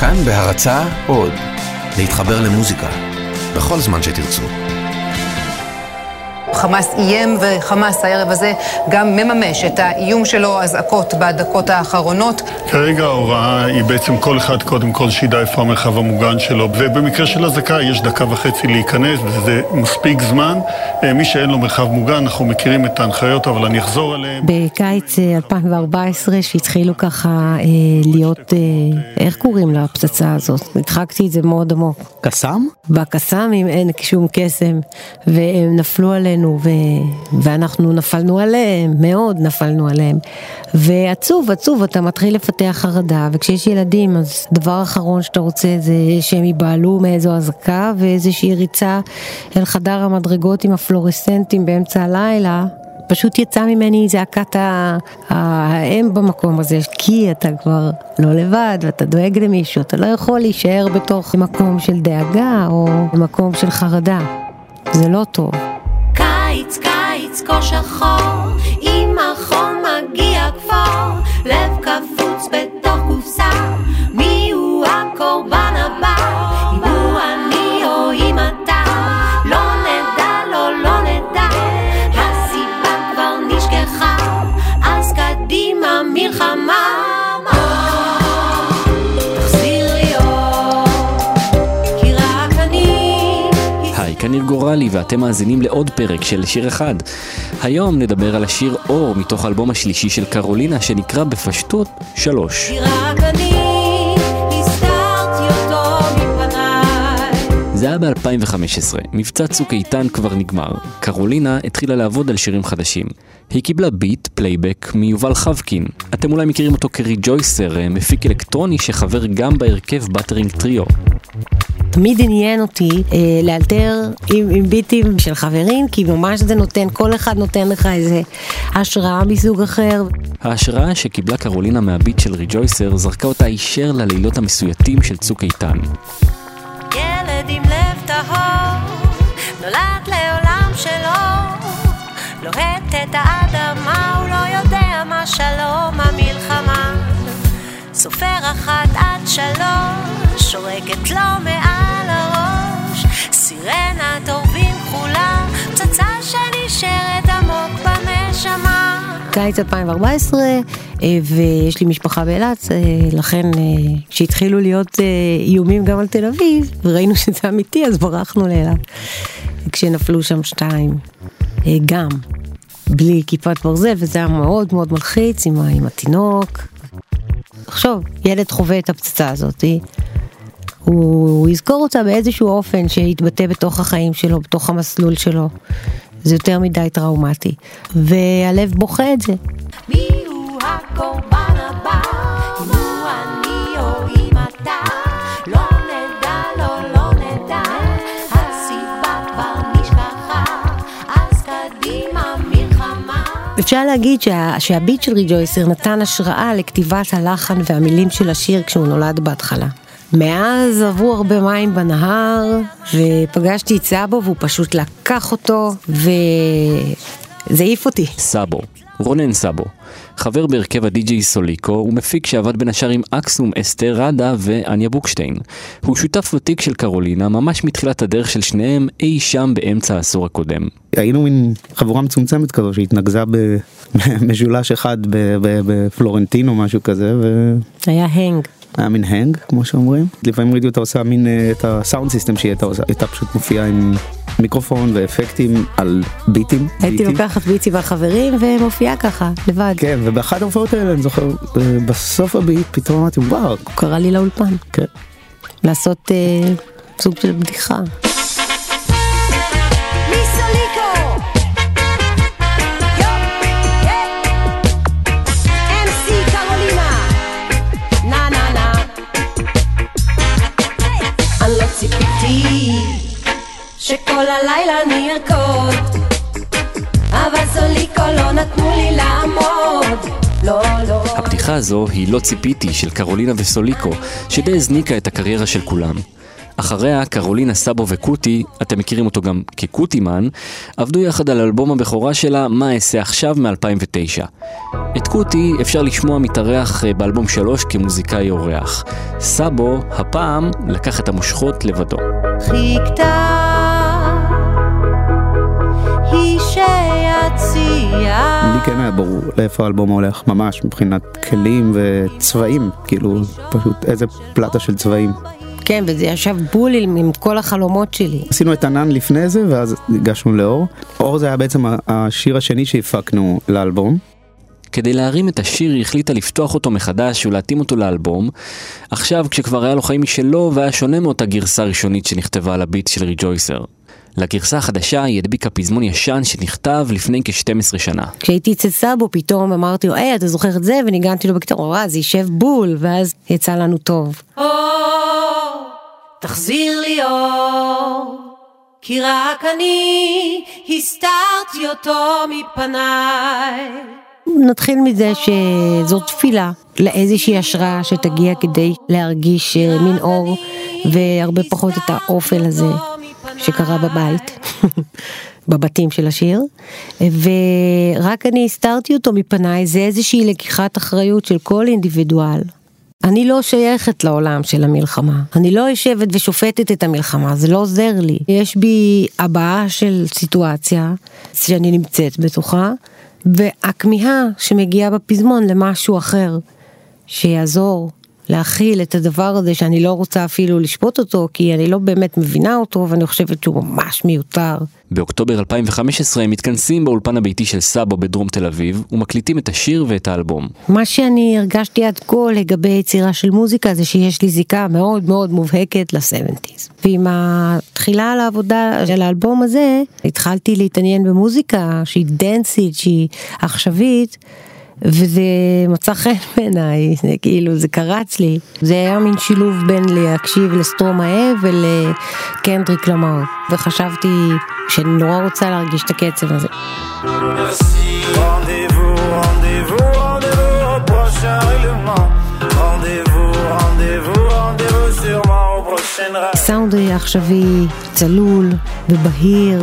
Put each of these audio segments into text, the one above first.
כאן בהרצה עוד, להתחבר למוזיקה, בכל זמן שתרצו. חמאס איים וחמאס הערב הזה גם מממש את האיום שלו, אזעקות בדקות האחרונות. כרגע ההוראה היא בעצם כל אחד קודם כל שידע איפה המרחב המוגן שלו, ובמקרה של אזעקה יש דקה וחצי להיכנס, וזה מספיק זמן. אה, מי שאין לו מרחב מוגן, אנחנו מכירים את ההנחיות, אבל אני אחזור עליהן. בקיץ 2014, אה, שהתחילו ככה אה, להיות, אה, איך קוראים לפצצה הזאת? הדחקתי את זה מאוד עמוק. קסאם? בקסאמים אין שום קסם, והם נפלו עלינו. עלינו ו... ואנחנו נפלנו עליהם, מאוד נפלנו עליהם. ועצוב, עצוב, אתה מתחיל לפתח חרדה, וככשיש ילדים אז דבר אחרון שאתה רוצה זה שהם ייבהלו מאיזו אזעקה ואיזושהי ריצה אל חדר המדרגות עם הפלורסנטים באמצע הלילה. פשוט יצא ממני זעקת האם במקום הזה, כי אתה כבר לא לבד ואתה דואג למישהו, אתה לא יכול להישאר בתוך מקום של דאגה או מקום של חרדה. זה לא טוב. כה שחור, עם החום מגיע כבר, לב קפוץ בתוך קופסה, מי הוא הקורבן הבא? אם הוא אני או אם אתה, לא נדע, לא, לא נדע, הסיבה כבר נשכחה, אז קדימה מלחמה. כאן ניר גורלי ואתם מאזינים לעוד פרק של שיר אחד. היום נדבר על השיר אור מתוך האלבום השלישי של קרולינה שנקרא בפשטות שלוש. זה היה ב-2015, מבצע צוק איתן כבר נגמר. קרולינה התחילה לעבוד על שירים חדשים. היא קיבלה ביט, פלייבק, מיובל חבקין. אתם אולי מכירים אותו כ Rejoicer, אה, מפיק אלקטרוני שחבר גם בהרכב Buttering Trio. תמיד עניין אותי אה, לאלתר עם, עם ביטים של חברים, כי ממש זה נותן, כל אחד נותן לך איזה השראה מסוג אחר. ההשראה שקיבלה קרולינה מהביט של Rejoicer זרקה אותה הישר ללילות המסויטים של צוק איתן. ילד עם לב טהור, נולד לעולם שלו, לוהט את האדמה, הוא לא יודע מה שלום המלחמה. סופר אחת עד שלוש, שורקת לו מעל קיץ 2014, אה, ויש לי משפחה באילת, אה, לכן אה, כשהתחילו להיות איומים גם על תל אביב, וראינו שזה אמיתי, אז ברחנו לאילת. כשנפלו שם שתיים, גם, בלי כיפת ברזל, וזה היה מאוד מאוד מלחיץ עם, עם התינוק. תחשוב, ילד חווה את הפצצה הזאת, הוא יזכור אותה באיזשהו אופן שיתבטא בתוך החיים שלו, בתוך המסלול שלו. זה יותר מדי טראומטי, והלב בוכה את זה. מי הוא הקורבן הבא? אם אני או אם אתה? לא נדע, לא, לא נדע, הסיבה כבר נשכחה, אז קדימה מלחמה. אפשר להגיד שה, שהביט של ריג'ויסר נתן השראה לכתיבת הלחן והמילים של השיר כשהוא נולד בהתחלה. מאז עברו הרבה מים בנהר, ופגשתי את סבו והוא פשוט לקח אותו, וזה העיף אותי. סבו, רונן סבו, חבר בהרכב ה DJ Soulico, הוא מפיק שעבד בין השאר עם אקסום, אסתר ראדה ואניה בוקשטיין. הוא שותף ותיק של קרולינה, ממש מתחילת הדרך של שניהם אי שם באמצע העשור הקודם. היינו מין חבורה מצומצמת כזו שהתנקזה במשולש אחד בפלורנטין או משהו כזה. ו... היה hang. היה מין hang כמו שאומרים לפעמים ראיתי אותה עושה מין אה, את ה sound system שהיא הייתה, הייתה פשוט מופיעה עם מיקרופון ואפקטים על ביטים. הייתי לוקחת ביטים מהחברים ומופיעה ככה לבד. כן ובאחת ההופעות האלה אני זוכר אה, בסוף הביט פתאום אמרתי וואו. הוא קרא לי לאולפן. כן. לעשות אה, סוג של בדיחה. שכל הלילה אני ארקוד אבל סוליקו לא נתנו לי לעמוד לא, לא. הפתיחה הזו היא לא ציפיתי של קרולינה וסוליקו, שדי הזניקה את הקריירה של כולם. אחריה, קרולינה סבו וקוטי, אתם מכירים אותו גם כקוטימן, עבדו יחד על אלבום הבכורה שלה, מה אעשה עכשיו מ-2009. את קוטי אפשר לשמוע מתארח אה, באלבום 3 כמוזיקאי אורח. סבו, הפעם, לקח את המושכות לבדו. חיכתה היא שיציע לי כן היה ברור לאיפה האלבום הולך, ממש, מבחינת כלים וצבעים, כאילו, פשוט איזה פלטה של צבעים. כן, וזה ישב בול עם, כל החלומות שלי. עשינו את ענן לפני זה, ואז הגשנו לאור. אור זה היה בעצם השיר השני שהפקנו לאלבום. כדי להרים את השיר היא החליטה לפתוח אותו מחדש ולהתאים אותו לאלבום. עכשיו כשכבר היה לו חיים משלו והיה שונה מאותה גרסה ראשונית שנכתבה על הביט של ריג'ויסר. לגרסה החדשה היא הדביקה פזמון ישן שנכתב לפני כ-12 שנה. כשהייתי אצל סבו פתאום אמרתי לו, היי אתה זוכר את זה? וניגנתי לו בקטור, וואי זה יישב בול, ואז יצא לנו טוב. אור, תחזיר לי אור, כי רק אני הסתרתי אותו מפניי. נתחיל מזה שזאת תפילה לאיזושהי השראה שתגיע כדי להרגיש אה, מין אור והרבה פחות את האופל הזה שקרה בבית, בבתים של השיר. ורק אני הסתרתי אותו מפניי, זה איזושהי לקיחת אחריות של כל אינדיבידואל. אני לא שייכת לעולם של המלחמה. אני לא יושבת ושופטת את המלחמה, זה לא עוזר לי. יש בי הבעה של סיטואציה שאני נמצאת בתוכה, והכמיהה שמגיעה בפזמון למשהו אחר, שיעזור להכיל את הדבר הזה שאני לא רוצה אפילו לשפוט אותו, כי אני לא באמת מבינה אותו, ואני חושבת שהוא ממש מיותר. באוקטובר 2015 הם מתכנסים באולפן הביתי של סבו בדרום תל אביב ומקליטים את השיר ואת האלבום. מה שאני הרגשתי עד כה לגבי יצירה של מוזיקה זה שיש לי זיקה מאוד מאוד מובהקת ל-70's. ועם התחילה על העבודה של האלבום הזה, התחלתי להתעניין במוזיקה שהיא דנסית, שהיא עכשווית. וזה מצא חן בעיניי, זה כאילו זה קרץ לי, זה היה מין שילוב בין להקשיב לסטרומאה ולקנדריק למר, וחשבתי שאני נורא רוצה להרגיש את הקצב הזה. סאונד עכשווי, צלול ובהיר,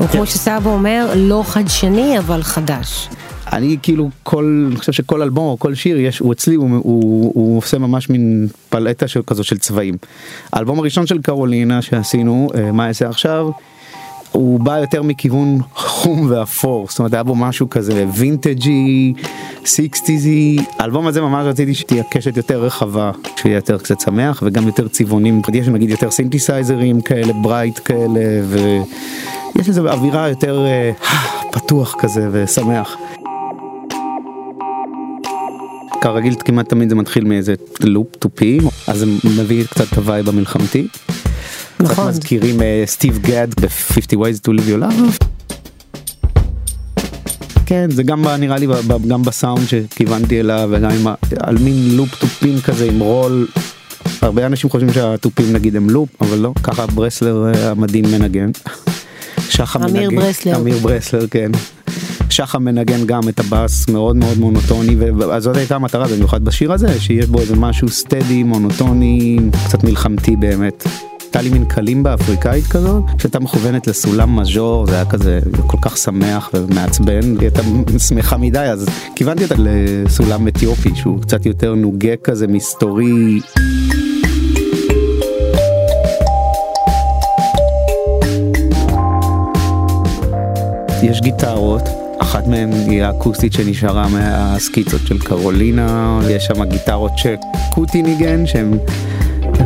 או כמו שסבא אומר, לא חדשני אבל חדש. אני כאילו כל, אני חושב שכל אלבום או כל שיר יש, הוא אצלי, הוא, הוא, הוא עושה ממש מין פלטה של כזו של צבעים. האלבום הראשון של קרולינה שעשינו, אה, מה אעשה עכשיו, הוא בא יותר מכיוון חום ואפור, זאת אומרת היה בו משהו כזה וינטג'י, סיקסטיזי, האלבום הזה ממש רציתי שתהיה קשת יותר רחבה, שיהיה יותר קצת שמח וגם יותר צבעונים, יש נגיד יותר סינתסייזרים כאלה, bright כאלה, ויש איזו אווירה יותר אה, פתוח כזה ושמח. כרגיל כמעט תמיד זה מתחיל מאיזה לופ תופי, אז זה מביא קצת את הווייב המלחמתי. קצת נכון. מזכירים אה, סטיב גאד ב-50 ways to leave your lover. כן זה גם נראה לי גם בסאונד שכיוונתי אליו וגם עם על מין לופ תופים כזה עם רול. הרבה אנשים חושבים שהתופים נגיד הם לופ אבל לא ככה ברסלר אה, המדהים מנגן. אמיר מנגן, ברסלר. אמיר ברסלר כן. שחם מנגן גם את הבאס מאוד מאוד מונוטוני ואז זאת הייתה המטרה במיוחד בשיר הזה שיש בו איזה משהו סטדי מונוטוני קצת מלחמתי באמת. הייתה לי מין קלימבה אפריקאית כזאת שהייתה מכוונת לסולם מז'ור זה היה כזה כל כך שמח ומעצבן היא הייתה שמחה מדי אז כיוונתי אותה לסולם אתיופי שהוא קצת יותר נוגה כזה מסתורי. יש גיטרות, אחת מהן היא האקוסטית שנשארה מהסקיצות של קרולינה, יש שם גיטרות שקוטי ניגן שהן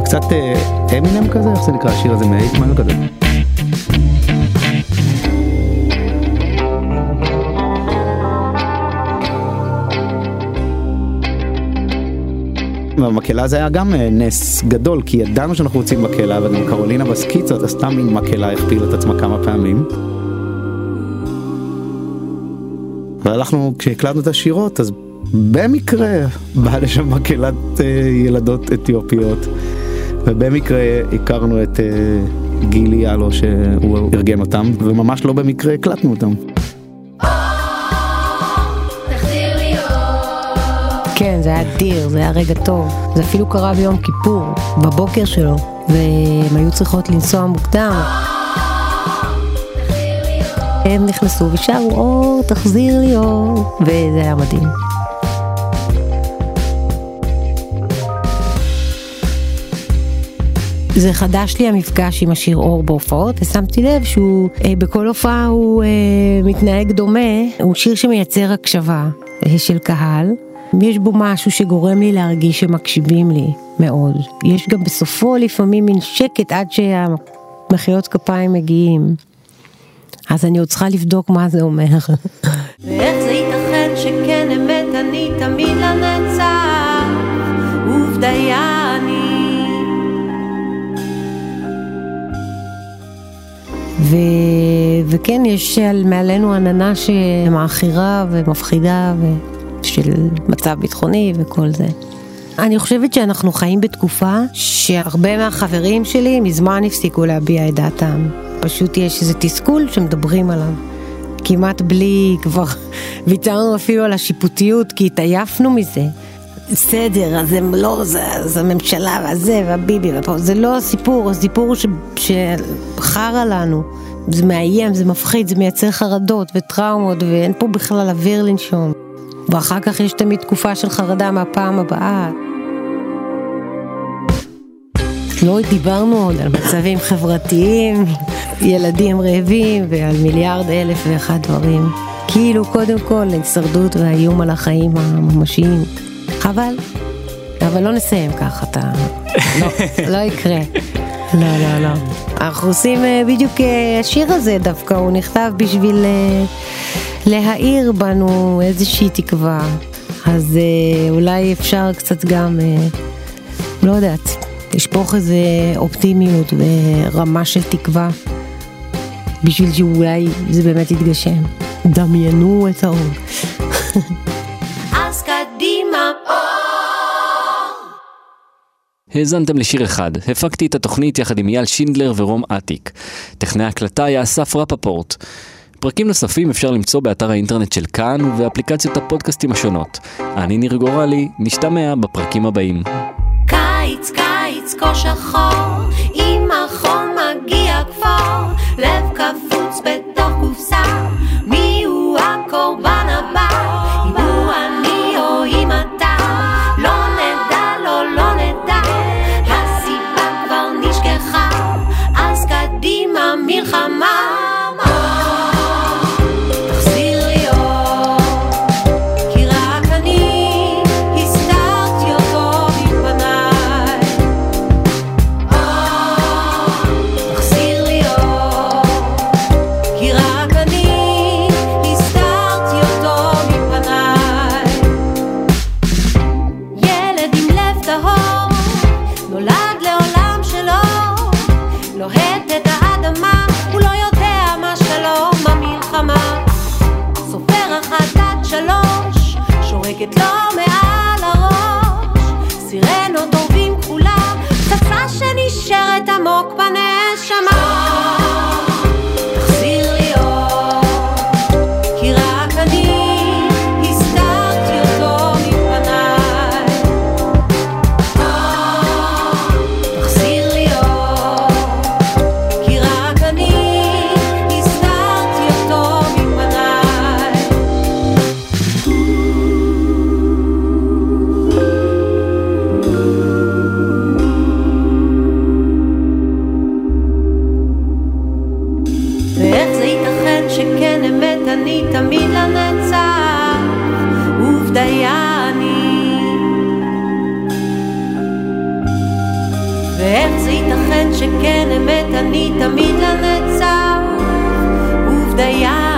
קצת אה, אמינם כזה, איך זה נקרא השיר הזה מאייטמן כזה. במקהלה זה היה גם אה, נס גדול כי ידענו שאנחנו רוצים מקהלה וגם קרולינה בסקיצות עשתה מין מקהלה הכפילה את עצמה כמה פעמים. והלכנו כשהקלטנו את השירות אז במקרה בא לשם מקהלת אה, ילדות אתיופיות ובמקרה הכרנו את אה, גילי יאלו שהוא ארגן אותם וממש לא במקרה הקלטנו אותם. כן, זה היה אדיר, זה היה רגע טוב. זה אפילו קרה ביום כיפור, בבוקר שלו. והן היו צריכות לנסוע מוקדם. הם נכנסו ושרו אור, תחזיר לי אור, וזה היה מדהים. זה חדש לי המפגש עם השיר אור בהופעות, ושמתי לב שהוא אה, בכל הופעה הוא אה, מתנהג דומה, הוא שיר שמייצר הקשבה אה, של קהל. יש בו משהו שגורם לי להרגיש שמקשיבים לי מאוד. יש גם בסופו לפעמים מין שקט עד שהמחיאות כפיים מגיעים. אז אני עוד צריכה לבדוק מה זה אומר. ואיך זה ייתכן שכן אמת אני תמיד לנצח, עובדיה אני. ו... וכן, יש על... מעלינו עננה שמעכירה ומפחידה ושל מצב ביטחוני וכל זה. אני חושבת שאנחנו חיים בתקופה שהרבה מהחברים שלי מזמן הפסיקו להביע את דעתם. פשוט יש איזה תסכול שמדברים עליו. כמעט בלי כבר ויתרנו אפילו על השיפוטיות כי התעייפנו מזה. בסדר, אז הם לא, זה, זה הממשלה והזה והביבי ופה, זה לא הסיפור, הסיפור הוא שחרא לנו. זה מאיים, זה מפחיד, זה מייצר חרדות וטראומות ואין פה בכלל אוויר לנשום. ואחר כך יש תמיד תקופה של חרדה מהפעם הבאה. לא דיברנו עוד על מצבים חברתיים, ילדים רעבים ועל מיליארד אלף ואחד דברים. כאילו קודם כל הישרדות והאיום על החיים הממשיים. חבל. אבל לא נסיים ככה, אתה... לא, לא יקרה. לא, לא, לא. אנחנו עושים אה, בדיוק אה, השיר הזה דווקא, הוא נכתב בשביל אה, להאיר בנו איזושהי תקווה. אז אולי אפשר קצת גם, לא יודעת, לשפוך איזה אופטימיות ורמה של תקווה, בשביל שאולי זה באמת יתגשם. דמיינו את האור. אז קדימה. האזנתם לשיר אחד, הפקתי את התוכנית יחד עם אייל שינדלר ורום אטיק. טכנאי הקלטה היה אסף רפפורט. פרקים נוספים אפשר למצוא באתר האינטרנט של כאן ובאפליקציות הפודקאסטים השונות. אני ניר גורלי, נשתמע בפרקים הבאים. קיץ, קיץ, כה שחור, לב קפוץ ואיך זה ייתכן שכן אמת אני תמיד לנצח, עובדיה